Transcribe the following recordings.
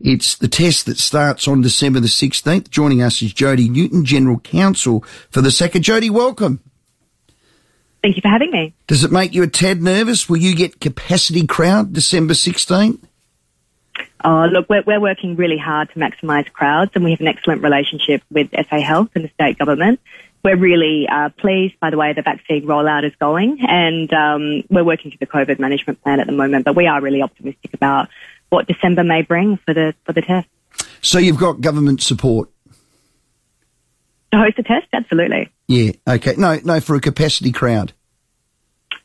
It's the test that starts on December the 16th. Joining us is Jody Newton, General Counsel for the SACA. Jody, welcome. Thank you for having me. Does it make you a tad nervous? Will you get capacity crowd December 16th? Oh, look, we're, we're working really hard to maximise crowds and we have an excellent relationship with SA Health and the state government. We're really uh, pleased by the way the vaccine rollout is going and um, we're working to the COVID management plan at the moment, but we are really optimistic about what December may bring for the, for the test. So you've got government support? To host the test? Absolutely. Yeah, okay. No, no, for a capacity crowd.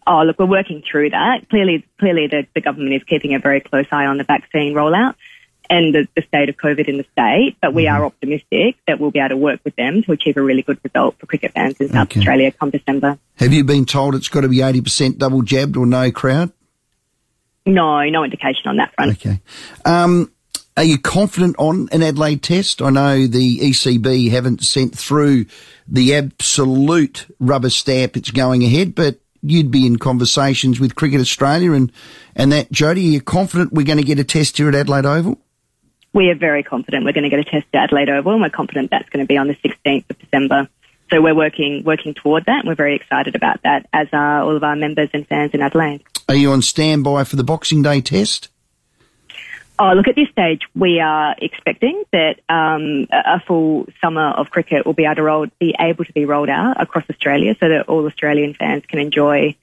Oh, look, we're working through that. Clearly, clearly the, the government is keeping a very close eye on the vaccine rollout and the, the state of COVID in the state, but we mm-hmm. are optimistic that we'll be able to work with them to achieve a really good result for cricket fans in South Okay. Australia come December. Have you been told it's got to be 80% double jabbed or no crowd? No, no indication on that front. Okay. Um, are you confident on an Adelaide test? I know the ECB haven't sent through the absolute rubber stamp it's going ahead, but you'd be in conversations with Cricket Australia and, and that. Jodie, are you confident we're going to get a test here at Adelaide Oval? We are very confident we're going to get a test at Adelaide Oval and we're confident that's going to be on the 16th of December. So we're working, working toward that and we're very excited about that as are all of our members and fans in Adelaide. Are you on standby for the Boxing Day test? Oh, look, at this stage, we are expecting that um, a full summer of cricket will be able, to roll, be able to be rolled out across Australia so that all Australian fans can enjoy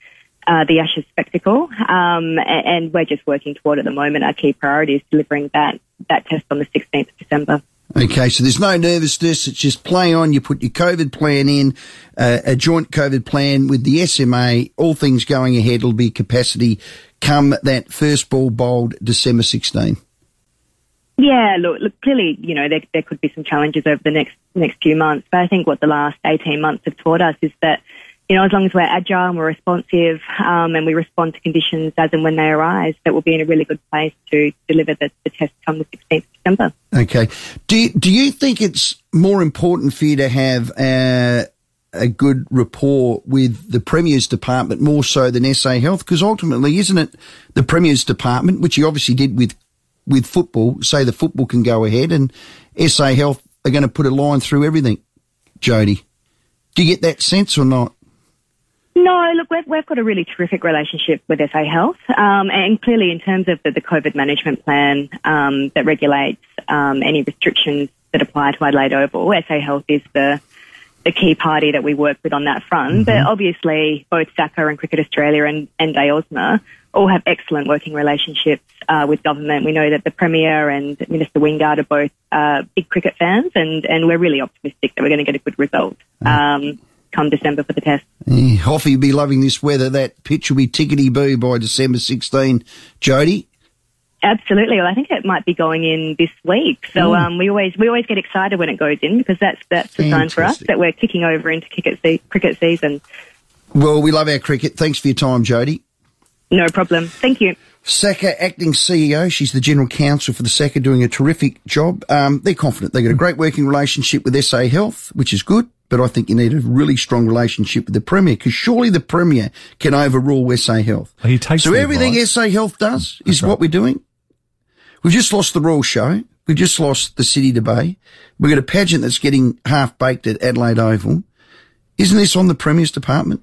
uh, the Ashes spectacle. Um, and we're just working toward at the moment. Our key priority is delivering that, that test on the 16th of December. Okay, so there's no nervousness. It's just play on. You put your COVID plan in, uh, a joint COVID plan with the SMA. All things going ahead. It'll be capacity come that first ball bowled December 16. Yeah, look, look clearly, you know, there, there could be some challenges over the next next few months, but I think what the last 18 months have taught us is that, you know, as long as we're agile and we're responsive um, and we respond to conditions as and when they arise, that we'll be in a really good place to deliver the, the test come the 16th of December. Okay. Do you, do you think it's more important for you to have uh, a good rapport with the Premier's department more so than SA Health? Because ultimately, isn't it the Premier's department, which you obviously did with with football, say the football can go ahead, and SA Health are going to put a line through everything? Jody, do you get that sense or not? No, look, we've, we've got a really terrific relationship with SA Health, um, and clearly in terms of the, the COVID management plan um, that regulates um, any restrictions that apply to Adelaide Oval, SA Health is the the key party that we work with on that front. But obviously, both SACA and Cricket Australia and, and DAOSMA all have excellent working relationships uh, with government. We know that the Premier and Minister Wingard are both uh, big cricket fans, and, and we're really optimistic that we're going to get a good result um, come December for the test. Eh, Hoffy will be loving this weather. That pitch will be tickety boo by December 16. Jody? Absolutely. Well, I think it might be going in this week. So um, we always we always get excited when it goes in because that's that's the sign for us that we're kicking over into cricket se- cricket season. Well, we love our cricket. Thanks for your time, Jody. No problem. Thank you. SACA, acting CEO, she's the general counsel for the SACA, doing a terrific job. Um, they're confident they've got a great working relationship with SA Health, which is good, but I think you need a really strong relationship with the Premier, because surely the Premier can overrule SA Health. He takes so everything advice. SA Health does is what we're doing. We've just lost the Royal Show. We've just lost the City to Bay. We've got a pageant that's getting half baked at Adelaide Oval. Isn't this on the Premier's department?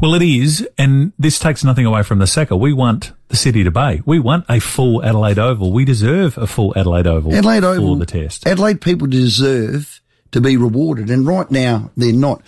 Well, it is, and this takes nothing away from the sector. We want the city to bay. We want a full Adelaide Oval. We deserve a full Adelaide Oval Adelaide Oval. for the test. Adelaide people deserve to be rewarded, and right now they're not.